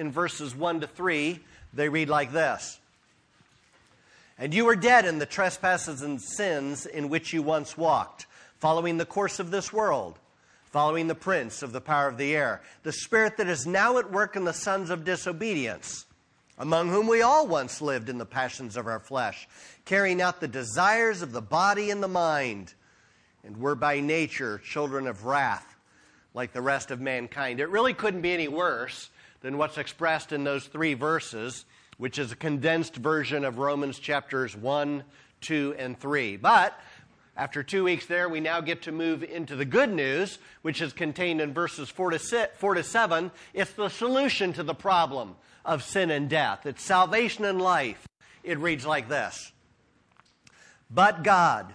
in verses 1 to 3, they read like this And you were dead in the trespasses and sins in which you once walked, following the course of this world, following the prince of the power of the air, the spirit that is now at work in the sons of disobedience, among whom we all once lived in the passions of our flesh, carrying out the desires of the body and the mind, and were by nature children of wrath like the rest of mankind. It really couldn't be any worse than what's expressed in those three verses, which is a condensed version of Romans chapters 1, 2, and 3. But after two weeks there, we now get to move into the good news, which is contained in verses 4 to, 6, 4 to 7. It's the solution to the problem of sin and death, it's salvation and life. It reads like this But God,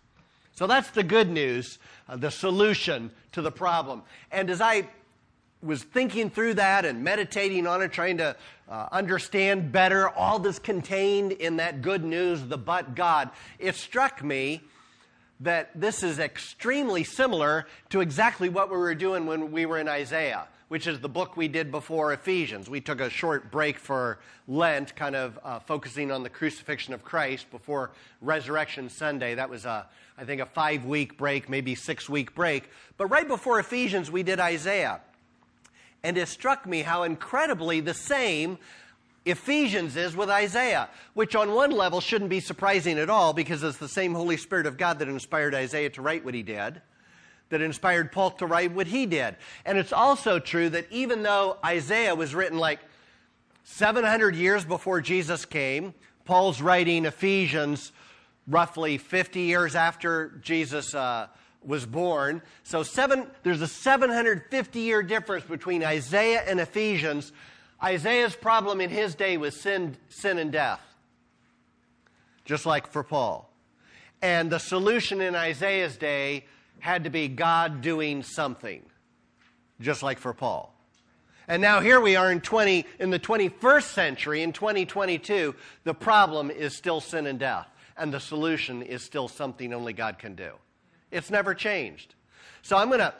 So that's the good news, uh, the solution to the problem. And as I was thinking through that and meditating on it, trying to uh, understand better all that's contained in that good news, the but God, it struck me that this is extremely similar to exactly what we were doing when we were in Isaiah, which is the book we did before Ephesians. We took a short break for Lent, kind of uh, focusing on the crucifixion of Christ before Resurrection Sunday. That was a I think, a five week break, maybe six week break. But right before Ephesians, we did Isaiah. And it struck me how incredibly the same Ephesians is with Isaiah, which on one level shouldn't be surprising at all because it's the same Holy Spirit of God that inspired Isaiah to write what he did, that inspired Paul to write what he did. And it's also true that even though Isaiah was written like 700 years before Jesus came, Paul's writing Ephesians roughly 50 years after Jesus uh, was born. So seven, there's a 750 year difference between Isaiah and Ephesians. Isaiah's problem in his day was sin, sin and death, just like for Paul. And the solution in Isaiah's day had to be God doing something, just like for Paul. And now here we are in 20 in the 21st century in 2022, the problem is still sin and death and the solution is still something only God can do. It's never changed. So I'm going to,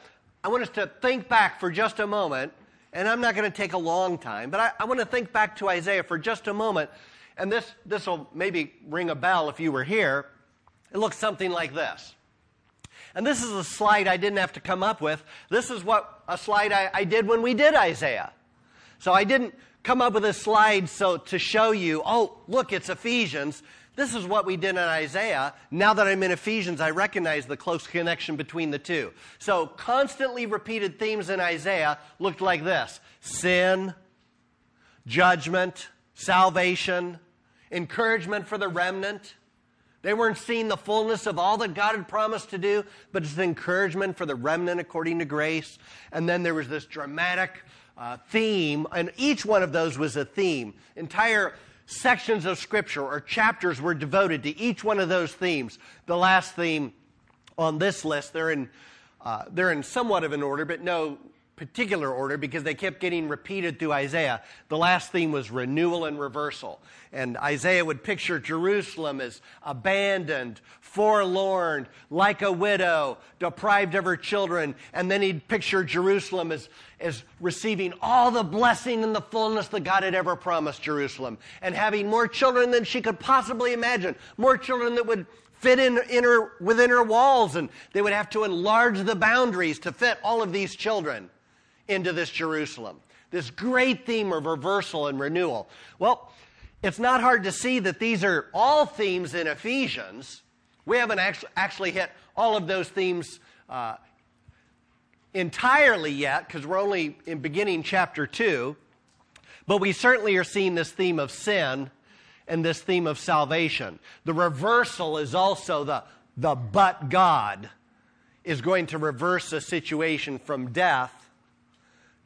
I want us to think back for just a moment, and I'm not going to take a long time, but I, I want to think back to Isaiah for just a moment. And this, this will maybe ring a bell if you were here. It looks something like this. And this is a slide I didn't have to come up with. This is what a slide I, I did when we did Isaiah. So I didn't come up with a slide so to show you, oh, look, it's Ephesians. This is what we did in Isaiah. Now that I'm in Ephesians, I recognize the close connection between the two. So, constantly repeated themes in Isaiah looked like this sin, judgment, salvation, encouragement for the remnant. They weren't seeing the fullness of all that God had promised to do, but it's encouragement for the remnant according to grace. And then there was this dramatic uh, theme, and each one of those was a theme. Entire sections of Scripture or chapters were devoted to each one of those themes. The last theme on this list, they're in, uh, they're in somewhat of an order, but no particular order because they kept getting repeated through Isaiah. The last theme was renewal and reversal. And Isaiah would picture Jerusalem as abandoned, forlorn, like a widow, deprived of her children. And then he'd picture Jerusalem as, as receiving all the blessing and the fullness that God had ever promised Jerusalem and having more children than she could possibly imagine, more children that would fit in, in her, within her walls, and they would have to enlarge the boundaries to fit all of these children into this Jerusalem. This great theme of reversal and renewal. Well, it's not hard to see that these are all themes in Ephesians. We haven't actually hit all of those themes uh, entirely yet because we're only in beginning chapter 2. But we certainly are seeing this theme of sin and this theme of salvation. The reversal is also the, the but God is going to reverse a situation from death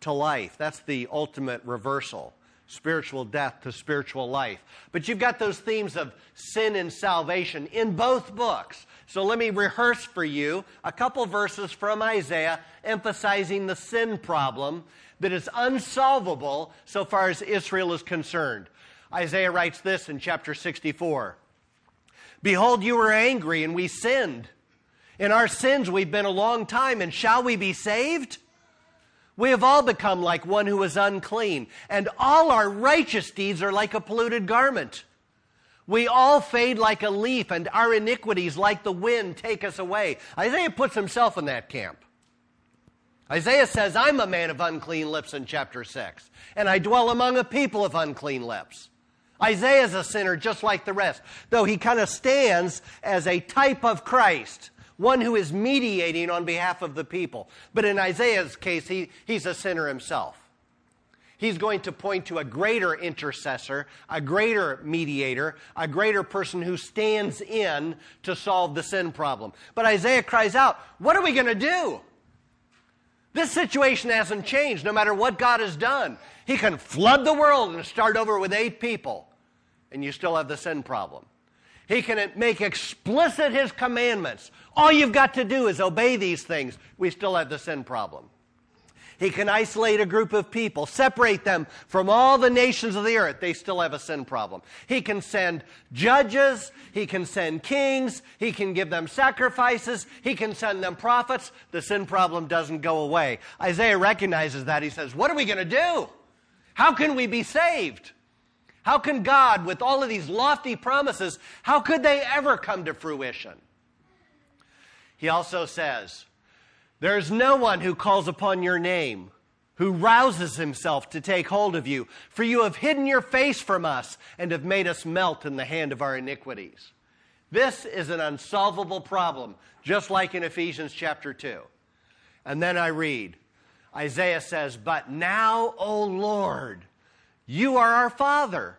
to life. That's the ultimate reversal. spiritual death to spiritual life. But you've got those themes of sin and salvation in both books. So let me rehearse for you a couple verses from Isaiah emphasizing the sin problem that is unsolvable so far as Israel is concerned. Isaiah writes this in chapter 64 Behold, you were angry, and we sinned. In our sins we've been a long time, and shall we be saved? We have all become like one who is unclean, and all our righteous deeds are like a polluted garment. We all fade like a leaf, and our iniquities, like the wind, take us away. Isaiah puts himself in that camp. Isaiah says, I'm a man of unclean lips in chapter 6, and I dwell among a people of unclean lips. Isaiah is a sinner just like the rest, though he kind of stands as a type of Christ one who is mediating on behalf of the people. But in Isaiah's case, he, he's a sinner himself. He's going to point to a greater intercessor, a greater mediator, a greater person who stands in to solve the sin problem. But Isaiah cries out, What are we going to do? This situation hasn't changed no matter what God has done. He can flood the world and start over with eight people, and you still have the sin problem. He can make explicit his commandments. All you've got to do is obey these things. We still have the sin problem. He can isolate a group of people, separate them from all the nations of the earth. They still have a sin problem. He can send judges. He can send kings. He can give them sacrifices. He can send them prophets. The sin problem doesn't go away. Isaiah recognizes that. He says, What are we going to do? How can we be saved? How can God, with all of these lofty promises, how could they ever come to fruition? He also says, There is no one who calls upon your name, who rouses himself to take hold of you, for you have hidden your face from us and have made us melt in the hand of our iniquities. This is an unsolvable problem, just like in Ephesians chapter 2. And then I read, Isaiah says, But now, O Lord, you are our Father.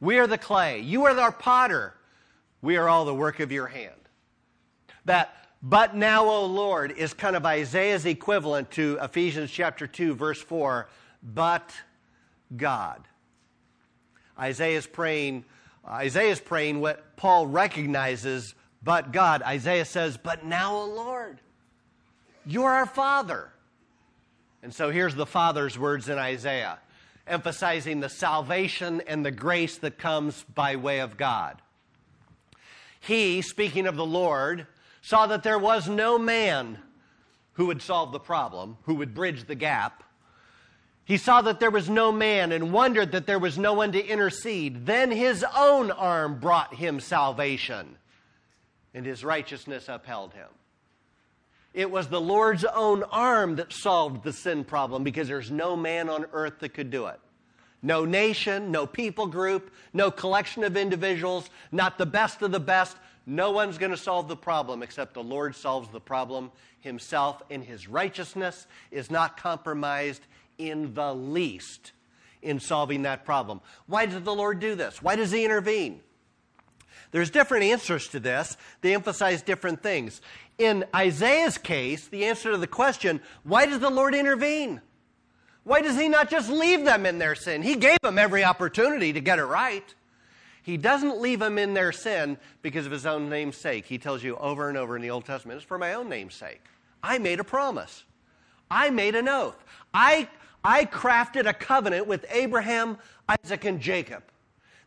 We are the clay. You are our potter. We are all the work of your hand. That, but now, O Lord, is kind of Isaiah's equivalent to Ephesians chapter 2, verse 4, but God. Isaiah is praying, Isaiah is praying what Paul recognizes, but God. Isaiah says, But now, O Lord, you're our Father. And so here's the Father's words in Isaiah emphasizing the salvation and the grace that comes by way of God. He, speaking of the Lord, saw that there was no man who would solve the problem, who would bridge the gap. He saw that there was no man and wondered that there was no one to intercede. Then his own arm brought him salvation, and his righteousness upheld him. It was the Lord's own arm that solved the sin problem because there's no man on earth that could do it. No nation, no people group, no collection of individuals, not the best of the best. No one's going to solve the problem except the Lord solves the problem himself, and his righteousness is not compromised in the least in solving that problem. Why does the Lord do this? Why does he intervene? There's different answers to this. They emphasize different things. In Isaiah's case, the answer to the question, why does the Lord intervene? Why does he not just leave them in their sin? He gave them every opportunity to get it right. He doesn't leave them in their sin because of his own name's sake. He tells you over and over in the Old Testament, it's for my own name's sake. I made a promise. I made an oath. I, I crafted a covenant with Abraham, Isaac, and Jacob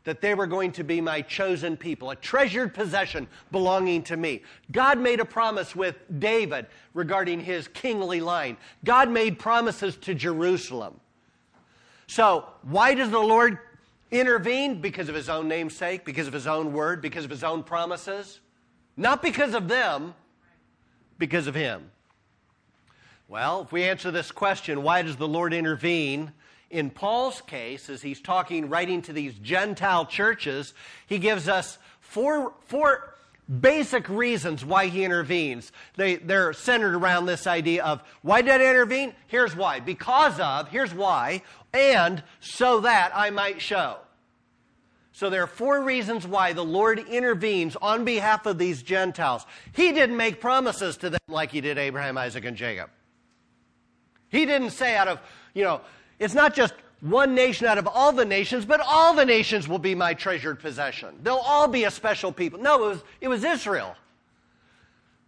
that they were going to be my chosen people, a treasured possession belonging to me. God made a promise with David regarding his kingly line. God made promises to Jerusalem. So, why does the Lord intervene? Because of his own namesake, because of his own word, because of his own promises? Not because of them, because of him. Well, if we answer this question, why does the Lord intervene? In Paul's case, as he's talking, writing to these Gentile churches, he gives us four, four basic reasons why he intervenes. They, they're centered around this idea of why did I intervene? Here's why. Because of, here's why, and so that I might show. So there are four reasons why the Lord intervenes on behalf of these Gentiles. He didn't make promises to them like he did Abraham, Isaac, and Jacob. He didn't say out of, you know, it's not just one nation out of all the nations, but all the nations will be my treasured possession. They'll all be a special people. No, it was, it was Israel.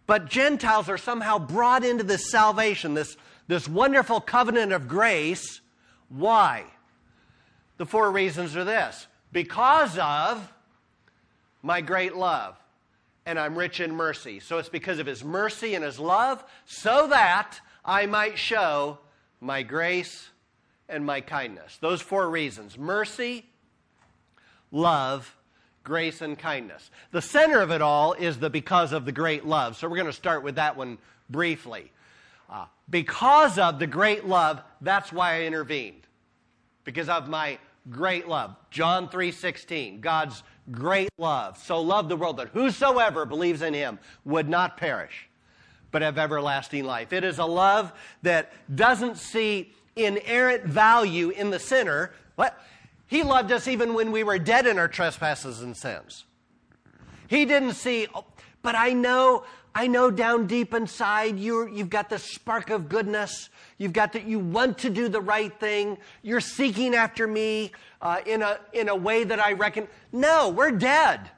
But Gentiles are somehow brought into this salvation, this, this wonderful covenant of grace. Why? The four reasons are this because of my great love, and I'm rich in mercy. So it's because of his mercy and his love, so that I might show my grace and my kindness. Those four reasons mercy, love, grace, and kindness. The center of it all is the because of the great love. So we're going to start with that one briefly. Uh, because of the great love, that's why I intervened. Because of my great love. John 3:16, God's great love. So loved the world that whosoever believes in him would not perish, but have everlasting life. It is a love that doesn't see inerrant value in the sinner. What? He loved us even when we were dead in our trespasses and sins. He didn't see, oh, but I know, I know down deep inside you you've got this spark of goodness. You've got that you want to do the right thing. You're seeking after me uh, in, a, in a way that I reckon. No, we're dead.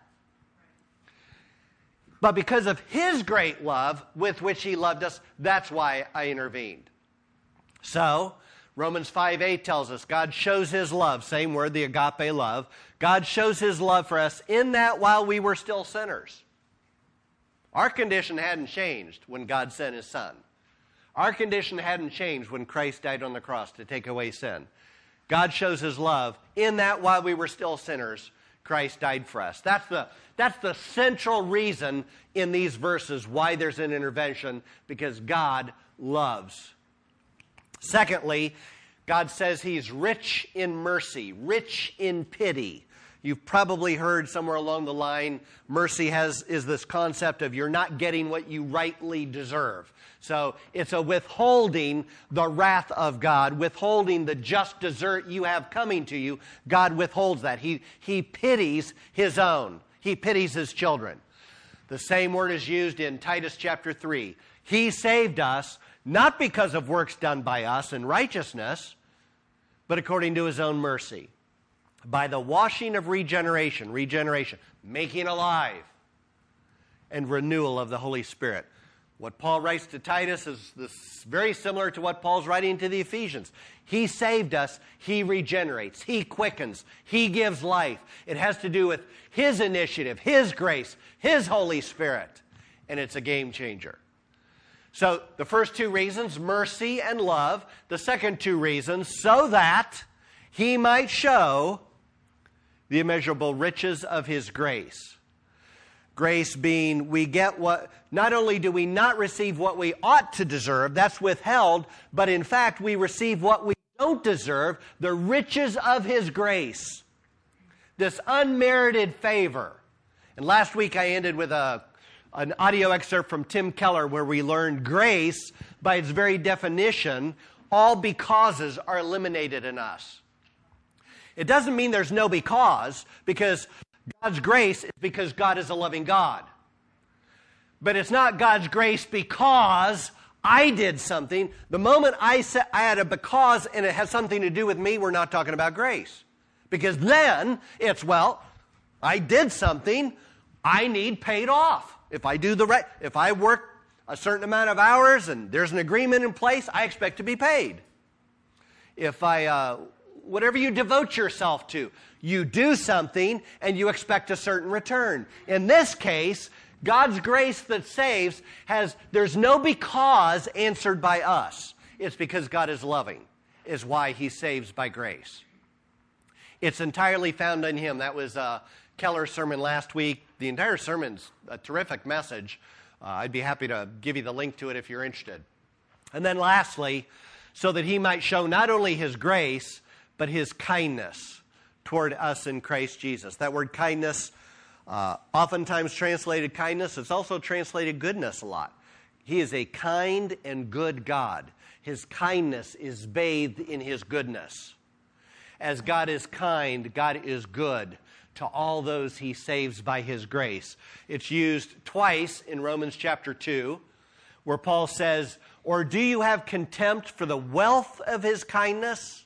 But because of his great love with which he loved us, that's why I intervened. So, Romans 5 8 tells us God shows his love, same word, the agape love. God shows his love for us in that while we were still sinners. Our condition hadn't changed when God sent his son. Our condition hadn't changed when Christ died on the cross to take away sin. God shows his love in that while we were still sinners, Christ died for us. That's the, that's the central reason in these verses why there's an intervention, because God loves Secondly, God says he's rich in mercy, rich in pity. You've probably heard somewhere along the line, mercy has, is this concept of you're not getting what you rightly deserve. So it's a withholding the wrath of God, withholding the just desert you have coming to you. God withholds that. He, he pities his own, he pities his children. The same word is used in Titus chapter 3. He saved us not because of works done by us in righteousness, but according to his own mercy. By the washing of regeneration, regeneration, making alive, and renewal of the Holy Spirit. What Paul writes to Titus is this, very similar to what Paul's writing to the Ephesians. He saved us, He regenerates, He quickens, He gives life. It has to do with His initiative, His grace, His Holy Spirit, and it's a game changer. So the first two reasons, mercy and love. The second two reasons, so that he might show the immeasurable riches of his grace. Grace being we get what, not only do we not receive what we ought to deserve, that's withheld, but in fact we receive what we don't deserve, the riches of his grace. This unmerited favor. And last week I ended with a an audio excerpt from Tim Keller where we learned grace, by its very definition, all becauses are eliminated in us. It doesn't mean there's no because, because God's grace is because God is a loving God. But it's not God's grace because I did something. The moment I said I had a because and it has something to do with me, we're not talking about grace. Because then it's, well, I did something, I need paid off. If I do the right, if I work a certain amount of hours and there's an agreement in place, I expect to be paid. If I, uh, whatever you devote yourself to, you do something and you expect a certain return. In this case, God's grace that saves has, there's no because answered by us. It's because God is loving, is why he saves by grace. It's entirely found in him. That was uh, Keller's sermon last week. The entire sermon's a terrific message. Uh, I'd be happy to give you the link to it if you're interested. And then lastly, so that he might show not only his grace, but his kindness toward us in Christ Jesus. That word kindness, uh, oftentimes translated kindness, it's also translated goodness a lot. He is a kind and good God. His kindness is bathed in his goodness. As God is kind, God is good to all those he saves by his grace. It's used twice in Romans chapter 2, where Paul says, Or do you have contempt for the wealth of his kindness?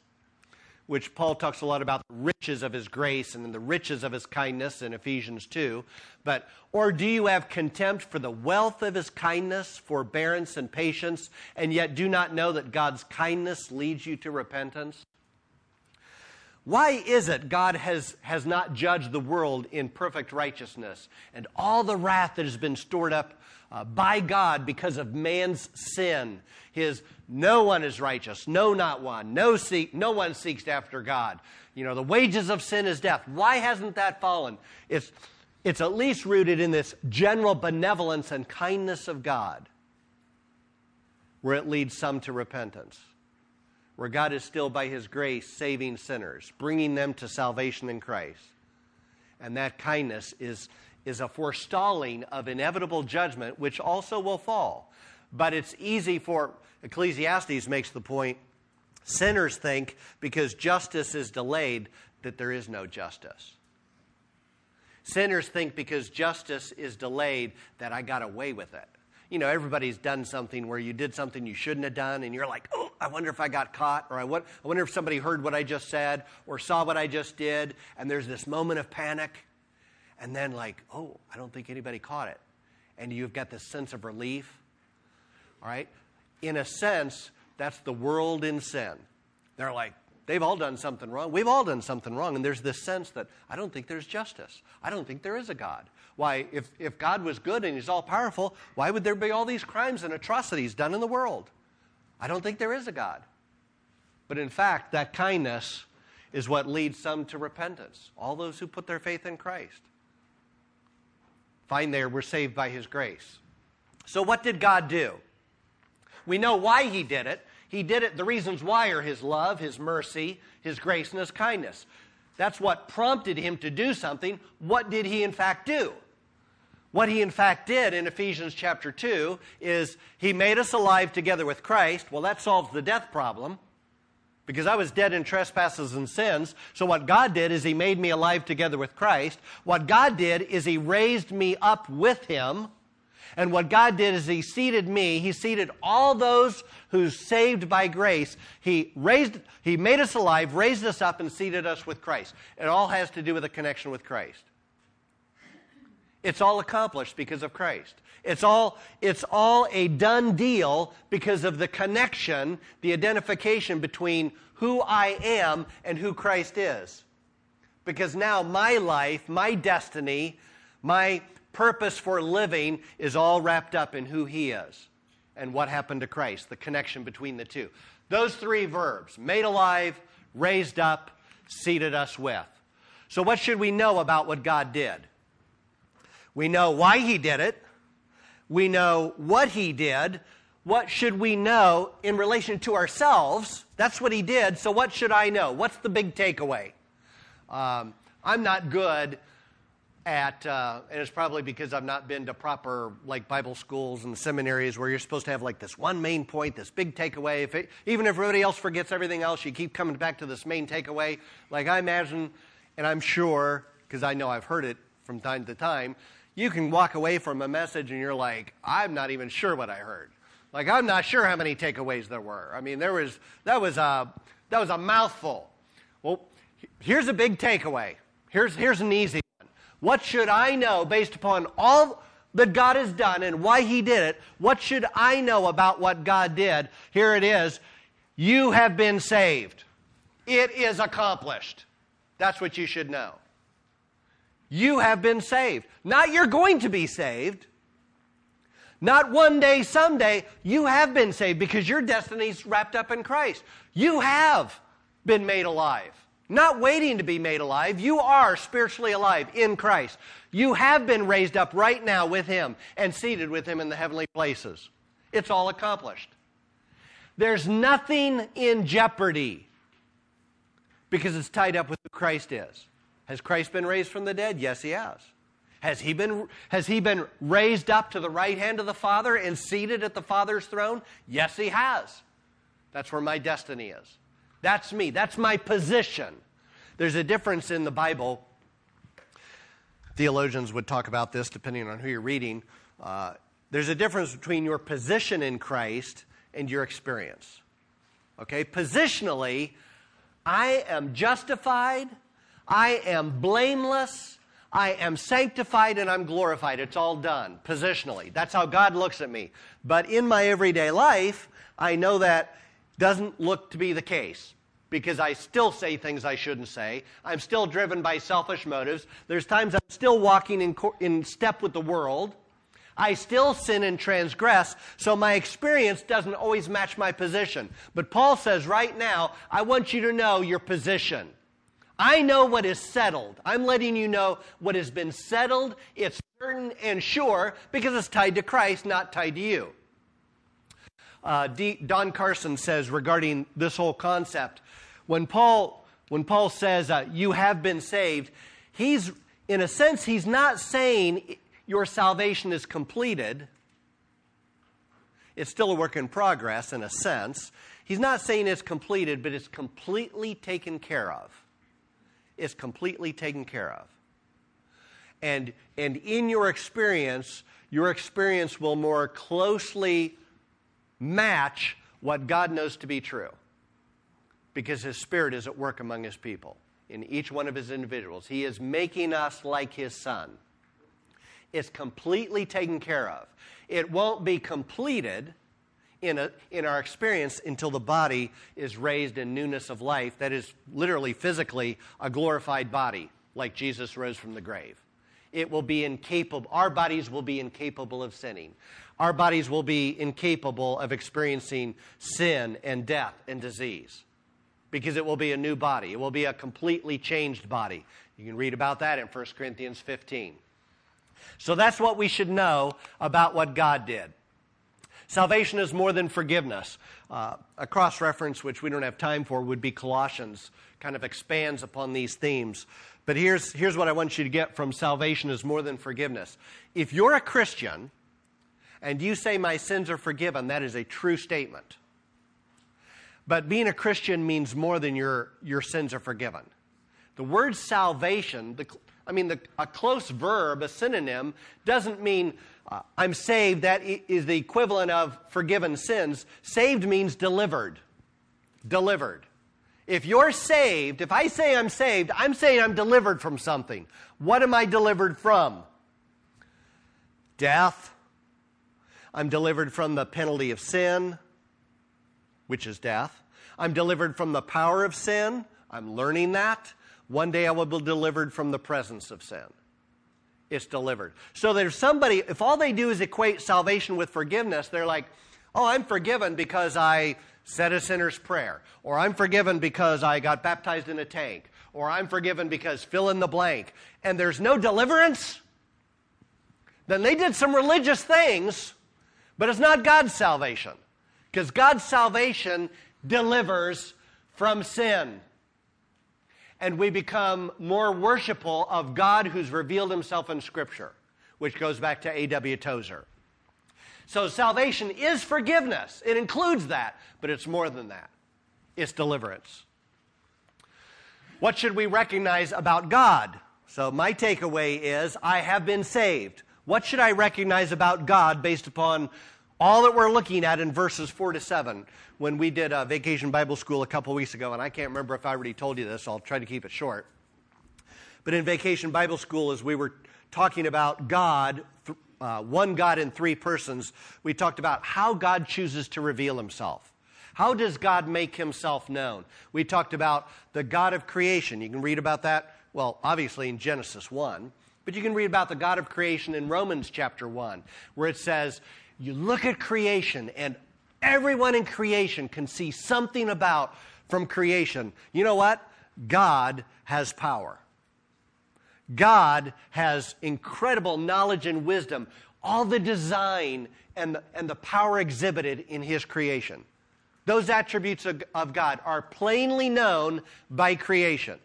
which Paul talks a lot about the riches of his grace and then the riches of his kindness in Ephesians 2. But, or do you have contempt for the wealth of his kindness, forbearance, and patience, and yet do not know that God's kindness leads you to repentance? Why is it God has, has not judged the world in perfect righteousness and all the wrath that has been stored up uh, by God because of man's sin? His no one is righteous, no, not one, no, seek, no one seeks after God. You know, the wages of sin is death. Why hasn't that fallen? It's, it's at least rooted in this general benevolence and kindness of God, where it leads some to repentance where God is still, by His grace, saving sinners, bringing them to salvation in Christ. And that kindness is, is a forestalling of inevitable judgment, which also will fall. But it's easy for, Ecclesiastes makes the point, sinners think because justice is delayed that there is no justice. Sinners think because justice is delayed that I got away with it you know, everybody's done something where you did something you shouldn't have done, and you're like, oh, I wonder if I got caught, or I, wonder if somebody heard what I just said, or saw what I just did, and there's this moment of panic, and then, like, oh, I don't think anybody caught it. And you've got this sense of relief. All right? In a sense, that's the world in sin. They're like, They've all done something wrong. We've all done something wrong. And there's this sense that I don't think there's justice. I don't think there is a God. Why, if, if God was good and He's all powerful, why would there be all these crimes and atrocities done in the world? I don't think there is a God. But in fact, that kindness is what leads some to repentance. All those who put their faith in Christ. Find there, we're saved by His grace. So, what did God do? We know why He did it. He did it, the reasons why are His love, His mercy, His grace, and His kindness. That's what prompted Him to do something. What did He in fact do? What He in fact did in Ephesians chapter 2 is He made us alive together with Christ. Well, that solves the death problem because I was dead in trespasses and sins. So, what God did is He made me alive together with Christ. What God did is He raised me up with Him. And what God did is He seated me, He seated all those who's saved by grace. He raised, He made us alive, raised us up, and seated us with Christ. It all has to do with a connection with Christ. It's all accomplished because of Christ. It's all, it's all a done deal because of the connection, the identification between who I am and who Christ is. Because now my life, my destiny, my purpose for living is all wrapped up in who He is and what happened to Christ, the connection between the two. Those three verbs made alive, raised up, seated us with. So, what should we know about what God did? We know why He did it, we know what He did. What should we know in relation to ourselves? That's what He did. So, what should I know? What's the big takeaway? Um, I'm not good at, uh, and it's probably because I've not been to proper like Bible schools and seminaries where you're supposed to have like this one main point, this big takeaway. If it, even if everybody else forgets everything else, you keep coming back to this main takeaway. Like I imagine, and I'm sure because I know I've heard it from time to time, you can walk away from a message and you're like, I'm not even sure what I heard. Like I'm not sure how many takeaways there were. I mean, there was that was a that was a mouthful. Well, here's a big takeaway. Here's here's an easy what should I know based upon all that God has done and why He did it? What should I know about what God did? Here it is. You have been saved. It is accomplished. That's what you should know. You have been saved. Not you're going to be saved. Not one day, someday. You have been saved because your destiny is wrapped up in Christ. You have been made alive not waiting to be made alive. You are spiritually alive in Christ. You have been raised up right now with Him and seated with Him in the heavenly places. It's all accomplished. There's nothing in jeopardy because it's tied up with who Christ is. Has Christ been raised from the dead? Yes, He has. Has he, been, has he been raised up to the right hand of the Father and seated at the Father's throne? Yes, he has. That's where my destiny is. That's me. That's my position. There's a difference in the Bible. Theologians would talk about this depending on who you're reading. Uh, there's a difference between your position in Christ and your experience. Okay? Positionally, I am justified, I am blameless, I am sanctified, and I'm glorified. It's all done positionally. That's how God looks at me. But in my everyday life, I know that doesn't look to be the case because I still say things I shouldn't say. I'm still driven by selfish motives. There's times I'm still walking in, in step with the world. I still sin and transgress, so my experience doesn't always match my position. But Paul says right now, I want you to know your position. I know what is settled. I'm letting you know what has been settled. It's certain and sure because it's tied to Christ, not tied to you. Uh, D, Don Carson says regarding this whole concept, when Paul, when Paul says uh, you have been saved, he's, in a sense, he's not saying your salvation is completed. It's still a work in progress, in a sense. He's not saying it's completed, but it's completely taken care of. It's completely taken care of. And, and in your experience, your experience will more closely match what God knows to be true because His Spirit is at work among His people in each one of His individuals. He is making us like His Son is completely taken care of. It won't be completed in, a, in our experience until the body is raised in newness of life. That is literally, physically, a glorified body, like Jesus rose from the grave. It will be incapable, our bodies will be incapable of sinning. Our bodies will be incapable of experiencing sin and death and disease because it will be a new body. It will be a completely changed body. You can read about that in 1 Corinthians 15. So that's what we should know about what God did. Salvation is more than forgiveness. Uh, a cross reference, which we don't have time for, would be Colossians, kind of expands upon these themes. But here's, here's what I want you to get from salvation is more than forgiveness. If you're a Christian and you say, My sins are forgiven, that is a true statement. But being a Christian means more than your, your sins are forgiven. The word salvation, the, I mean, the, a close verb, a synonym, doesn't mean uh, I'm saved. That is the equivalent of forgiven sins. Saved means delivered. Delivered. If you're saved, if I say I'm saved, I'm saying I'm delivered from something. What am I delivered from? Death. I'm delivered from the penalty of sin, which is death. I'm delivered from the power of sin. I'm learning that. One day I will be delivered from the presence of sin. It's delivered. So there's somebody, if all they do is equate salvation with forgiveness, they're like, oh, I'm forgiven because I said a sinner's prayer, or I'm forgiven because I got baptized in a tank, or I'm forgiven because fill in the blank, and there's no deliverance, then they did some religious things, but it's not God's salvation. Because God's salvation delivers from sin and we become more worshipful of God who's revealed himself in Scripture, which goes back to A.W. Tozer. So salvation is forgiveness. It includes that, but it's more than that. It's deliverance. What should we recognize about God? So my takeaway is I have been saved. What should I recognize about God based upon all that we're looking at in verses 4 to 7 when we did a vacation Bible school a couple weeks ago, and I can't remember if I already told you this, so I'll try to keep it short. But in vacation Bible school, as we were talking about God, uh, one God in three persons, we talked about how God chooses to reveal himself. How does God make himself known? We talked about the God of creation. You can read about that, well, obviously in Genesis 1, but you can read about the God of creation in Romans chapter 1, where it says, you look at creation, and everyone in creation can see something about from creation. You know what? God has power. God has incredible knowledge and wisdom, all the design and the, and the power exhibited in His creation. Those attributes of, of God are plainly known by creation.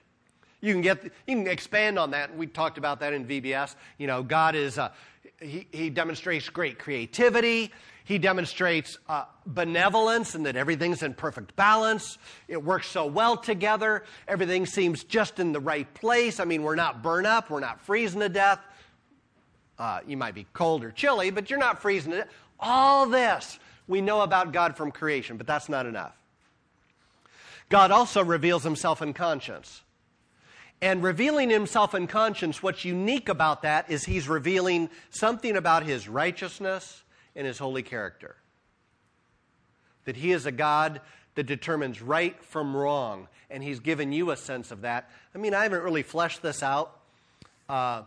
You can get, you can expand on that. We talked about that in VBS. You know, God is, uh, he, he demonstrates great creativity. He demonstrates uh, benevolence and that everything's in perfect balance. It works so well together. Everything seems just in the right place. I mean, we're not burnt up. We're not freezing to death. Uh, you might be cold or chilly, but you're not freezing to death. All this we know about God from creation, but that's not enough. God also reveals himself in conscience. And revealing himself in conscience, what's unique about that is he's revealing something about his righteousness and his holy character. That he is a God that determines right from wrong, and he's given you a sense of that. I mean, I haven't really fleshed this out. Uh,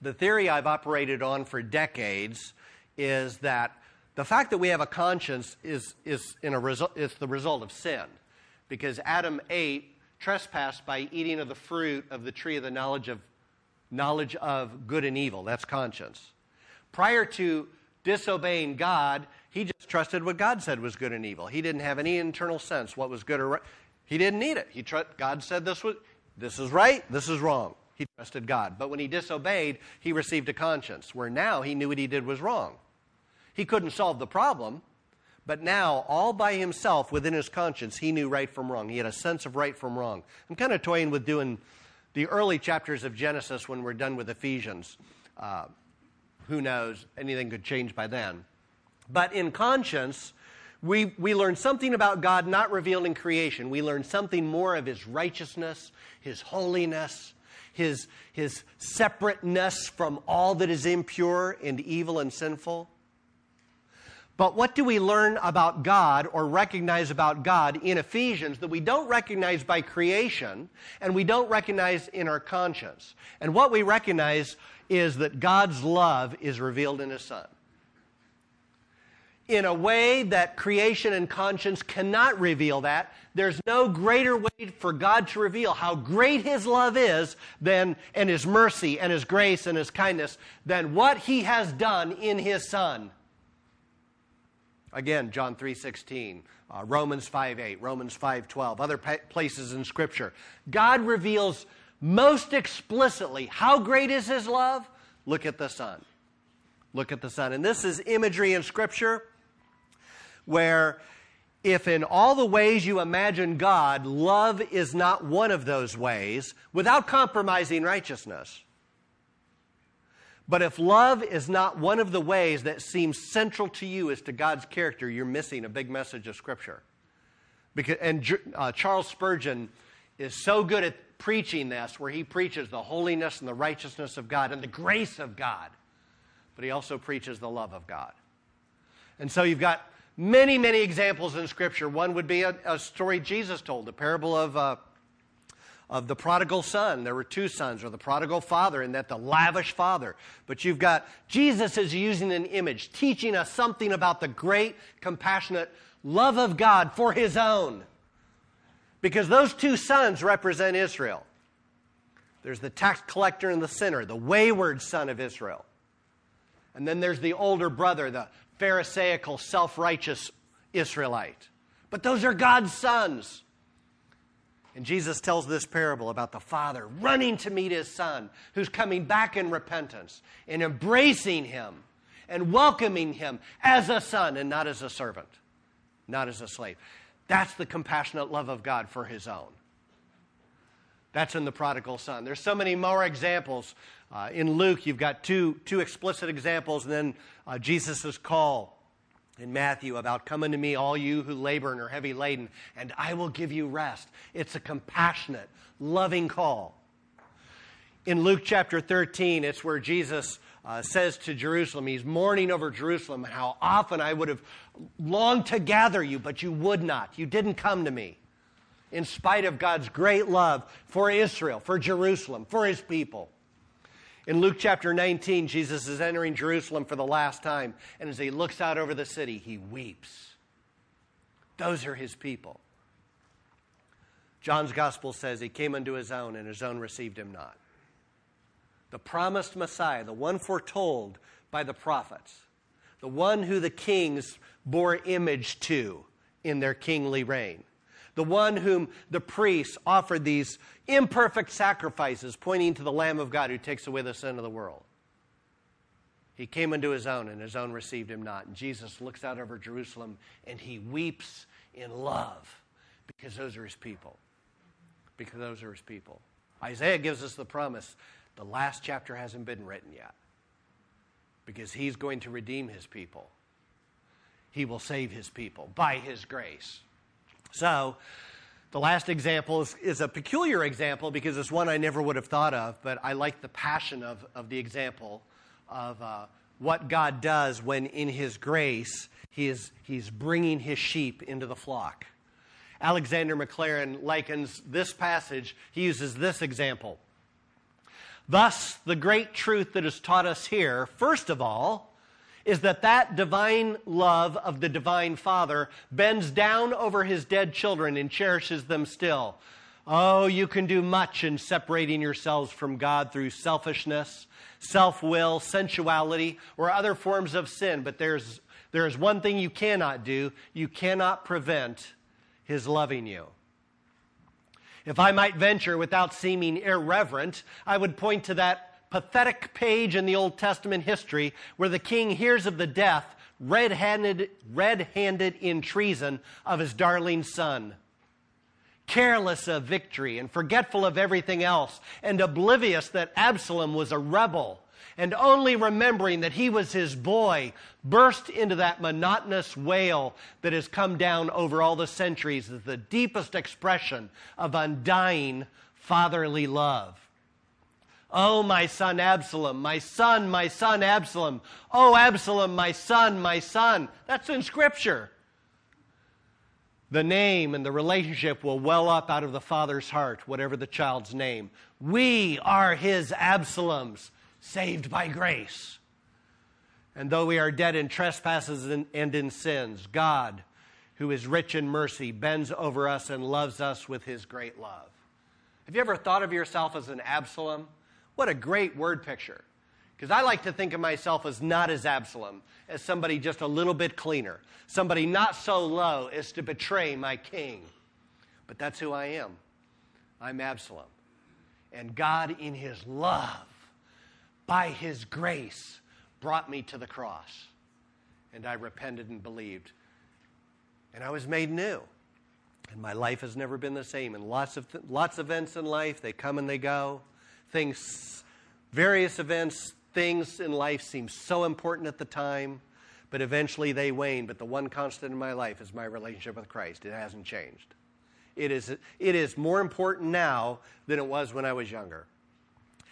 the theory I've operated on for decades is that the fact that we have a conscience is, is, in a result, is the result of sin. Because Adam ate, trespassed by eating of the fruit of the tree of the knowledge of, knowledge of good and evil. That's conscience. Prior to disobeying God, he just trusted what God said was good and evil. He didn't have any internal sense what was good or right. He didn't need it. He tr- God said this was this is right, this is wrong. He trusted God. But when he disobeyed, he received a conscience, where now he knew what he did was wrong. He couldn't solve the problem, but now, all by himself, within his conscience, he knew right from wrong. He had a sense of right from wrong. I'm kind of toying with doing the early chapters of Genesis when we're done with Ephesians. Uh, who knows? Anything could change by then. But in conscience, we, we learn something about God not revealed in creation. We learn something more of his righteousness, his holiness, his, his separateness from all that is impure and evil and sinful. But what do we learn about God or recognize about God in Ephesians that we don't recognize by creation and we don't recognize in our conscience? And what we recognize is that God's love is revealed in His Son. In a way that creation and conscience cannot reveal that, there's no greater way for God to reveal how great His love is than, and His mercy and His grace and His kindness than what He has done in His Son. Again, John 3.16, uh, Romans 5.8, Romans 5.12, other pa- places in Scripture. God reveals most explicitly how great is His love. Look at the Son. Look at the Son. And this is imagery in Scripture where if in all the ways you imagine God, love is not one of those ways without compromising righteousness. But if love is not one of the ways that seems central to you as to God's character, you're missing a big message of Scripture. Because, and uh, Charles Spurgeon is so good at preaching this, where he preaches the holiness and the righteousness of God and the grace of God, but he also preaches the love of God. And so you've got many, many examples in Scripture. One would be a, a story Jesus told, the parable of. Uh, of the prodigal son. There were two sons, or the prodigal father, and that the lavish father. But you've got Jesus is using an image, teaching us something about the great, compassionate love of God for his own. Because those two sons represent Israel. There's the tax collector and the sinner, the wayward son of Israel. And then there's the older brother, the Pharisaical, self righteous Israelite. But those are God's sons. And Jesus tells this parable about the father running to meet his son, who's coming back in repentance and embracing him and welcoming him as a son and not as a servant, not as a slave. That's the compassionate love of God for his own. That's in the prodigal son. There's so many more examples. Uh, in Luke, you've got two, two explicit examples, and then uh, Jesus' call in Matthew about coming to me, all you who labor and are heavy laden, and I will give you rest. It's a compassionate, loving call. In Luke chapter 13, it's where Jesus uh, says to Jerusalem, he's mourning over Jerusalem, how often I would have longed to gather you, but you would not. You didn't come to me. In spite of God's great love for Israel, for Jerusalem, for his people. In Luke chapter 19, Jesus is entering Jerusalem for the last time, and as he looks out over the city, he weeps. Those are his people. John's gospel says he came unto his own, and his own received him not. The promised Messiah, the one foretold by the prophets, the one who the kings bore image to in their kingly reign, the one whom the priests offered these imperfect sacrifices, pointing to the Lamb of God who takes away the sin of the world. He came into his own, and his own received him not. And Jesus looks out over Jerusalem and he weeps in love because those are his people. Because those are his people. Isaiah gives us the promise the last chapter hasn't been written yet because he's going to redeem his people. He will save his people by his grace. So, The last example is, is, a peculiar example because it's one I never would have thought of, but I like the passion of, of the example of uh, what God does when, in His grace, he is, He's bringing His sheep into the flock. Alexander Maclaren likens this passage, he uses this example. Thus, the great truth that is taught us here, first of all, is that that divine love of the divine Father bends down over his dead children and cherishes them still. Oh, you can do much in separating yourselves from God through selfishness, self will, sensuality, or other forms of sin, but there's, there's one thing you cannot do you cannot prevent his loving you. If I might venture without seeming irreverent, I would point to that pathetic page in the Old Testament history where the king hears of the death, red handed, red-handed in treason, of his darling son. Careless of victory and forgetful of everything else, and oblivious that Absalom was a rebel, and only remembering that he was his boy, burst into that monotonous wail that has come down over all the centuries as the deepest expression of undying fatherly love. Oh, my son Absalom, my son, my son Absalom. Oh, Absalom, my son, my son. That's in Scripture. The name and the relationship will well up out of the father's heart, whatever the child's name. We are his Absaloms, saved by grace. And though we are dead in trespasses and in sins, God, who is rich in mercy, bends over us and loves us with his great love. Have you ever thought of yourself as an Absalom? What a great word picture. Because I like to think of myself as not as Absalom, as somebody just a little bit cleaner, somebody not so low as to betray my king. But that's who I am. I'm Absalom. And God, in his love, by his grace, brought me to the cross. And I repented and believed. And I was made new. And my life has never been the same. And lots of, th- lots of events in life, they come and they go things, various events, things in life seem so important at the time, but eventually they wane. But the one constant in my life is my relationship with Christ. It hasn't changed. It is, it is more important now than it was when I was younger.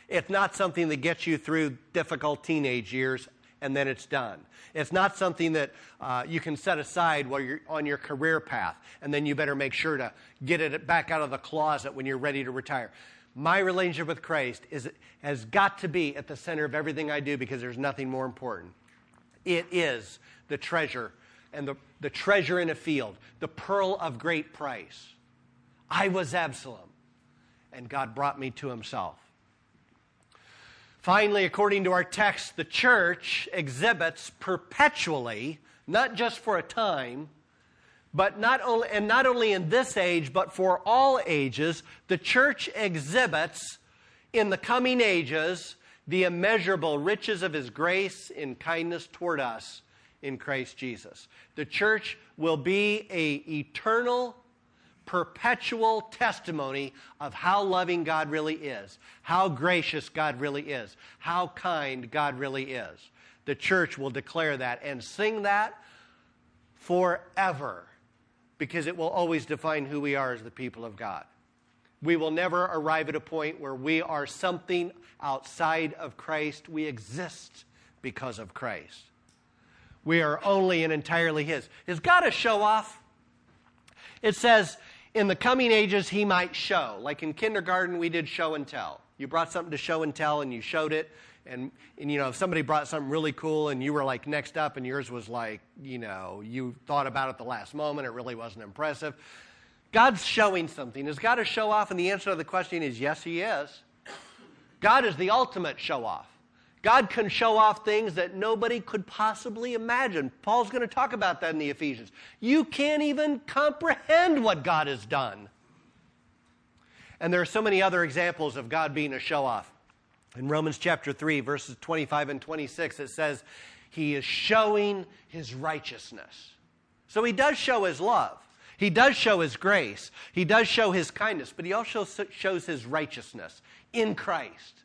It's not something that gets you through difficult teenage years and then it's done. It's not something that uh, you can set aside while you're on your career path and then you better make sure to get it back out of the closet when you're ready to retire my relationship with Christ is, has got to be at the center of everything I do because there's nothing more important. It is the treasure and the, the treasure in a field, the pearl of great price. I was Absalom, and God brought me to himself. Finally, according to our text, the church exhibits perpetually, not just for a time, but not only, and not only in this age, but for all ages, the church exhibits in the coming ages the immeasurable riches of his grace in kindness toward us in Christ Jesus. The church will be a eternal perpetual testimony of how loving God really is, how gracious God really is, how kind God really is. The church will declare that and sing that forever because it will always define who we are as the people of God. We will never arrive at a point where we are something outside of Christ. We exist because of Christ. We are only and entirely His. Is God a show off? It says, in the coming ages, He might show. Like in kindergarten, we did show and tell. You brought something to show and tell, and you showed it and, and you know if somebody brought something really cool and you were like next up and yours was like you know you thought about it the last moment it really wasn't impressive god's showing something is god a show off and the answer to the question is yes he is god is the ultimate show off God can show off things that nobody could possibly imagine. Paul's going to talk about that in the Ephesians. You can't even comprehend what God has done. And there are so many other examples of God being a show off. In Romans chapter 3, verses 25 and 26, it says, He is showing His righteousness. So He does show His love. He does show His grace. He does show His kindness, but He also shows His righteousness in Christ.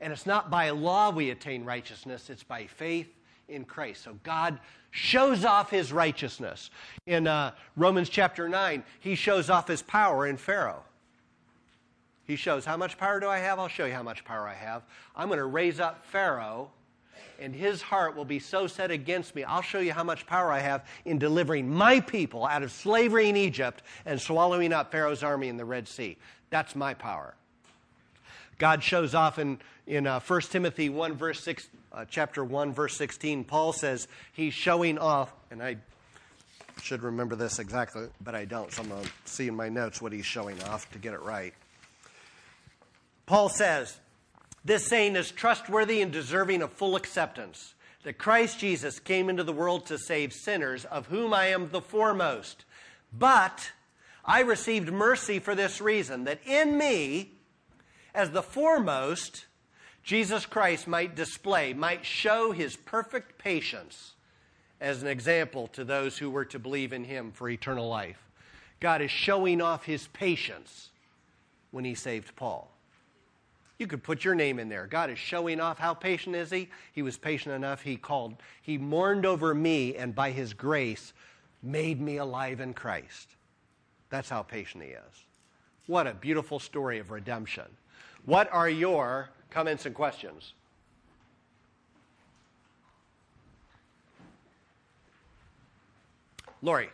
And it's not by law we attain righteousness, it's by faith in Christ. So God shows off his righteousness. In uh, Romans chapter 9, he shows off his power in Pharaoh. He shows, How much power do I have? I'll show you how much power I have. I'm going to raise up Pharaoh, and his heart will be so set against me. I'll show you how much power I have in delivering my people out of slavery in Egypt and swallowing up Pharaoh's army in the Red Sea. That's my power. God shows off in, in uh, 1 Timothy 1, verse 6, uh, chapter 1, verse 16. Paul says he's showing off, and I should remember this exactly, but I don't, so I'm going to see in my notes what he's showing off to get it right. Paul says, This saying is trustworthy and deserving of full acceptance that Christ Jesus came into the world to save sinners, of whom I am the foremost. But I received mercy for this reason, that in me, as the foremost, Jesus Christ might display, might show his perfect patience as an example to those who were to believe in him for eternal life. God is showing off his patience when he saved Paul. You could put your name in there. God is showing off how patient is he? He was patient enough. He called, he mourned over me and by his grace made me alive in Christ. That's how patient he is. What a beautiful story of redemption. What are your comments and questions? Lori.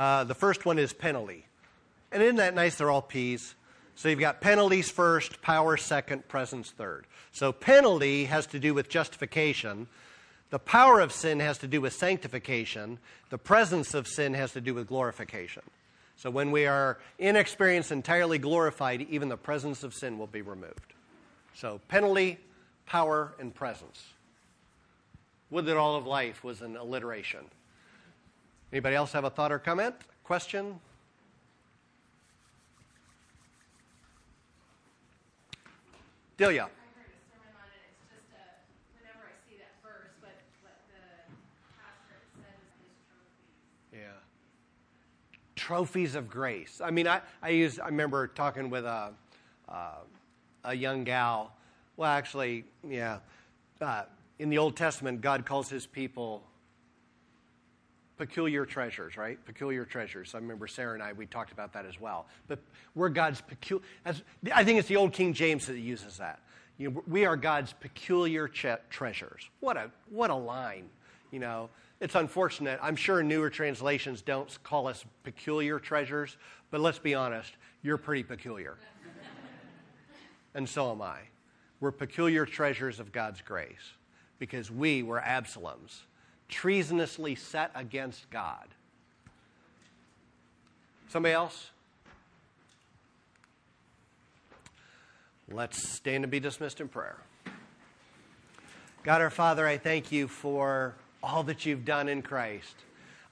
Uh, the first one is penalty. And isn't that nice? They're all P's. So you've got penalties first, power second, presence third. So penalty has to do with justification. The power of sin has to do with sanctification. The presence of sin has to do with glorification. So when we are in experience entirely glorified, even the presence of sin will be removed. So penalty, power, and presence. Would that all of life was an alliteration. Anybody else have a thought or comment? Question? Delia. trophies Yeah. Trophies of grace. I mean, I, I use, I remember talking with a, uh, a young gal. Well, actually, yeah. Uh, in the Old Testament, God calls his people peculiar treasures, right? Peculiar treasures. I remember Sarah and I, we talked about that as well. But we're God's peculiar, I think it's the Old King James that uses that. You know, we are God's peculiar treasures. What a, what a line, you know. It's unfortunate. I'm sure newer translations don't call us peculiar treasures, but let's be honest, you're pretty peculiar. and so am I. We're peculiar treasures of God's grace because we were Absaloms, treasonously set against God. Somebody else? Let's stand and be dismissed in prayer. God our Father, I thank you for all that you've done in Christ.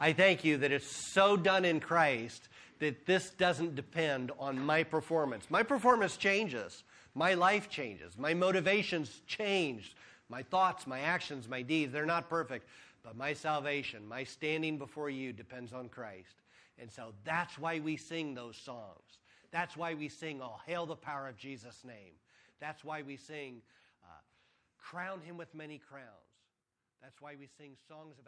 I thank you that it's so done in Christ that this doesn't depend on my performance. My performance changes, my life changes, my motivations change, my thoughts, my actions, my deeds, they're not perfect. But my salvation, my standing before you depends on Christ. And so that's why we sing those songs. That's why we sing, Oh, hail the power of Jesus' name. That's why we sing, uh, Crown him with many crowns. That's why we sing songs about.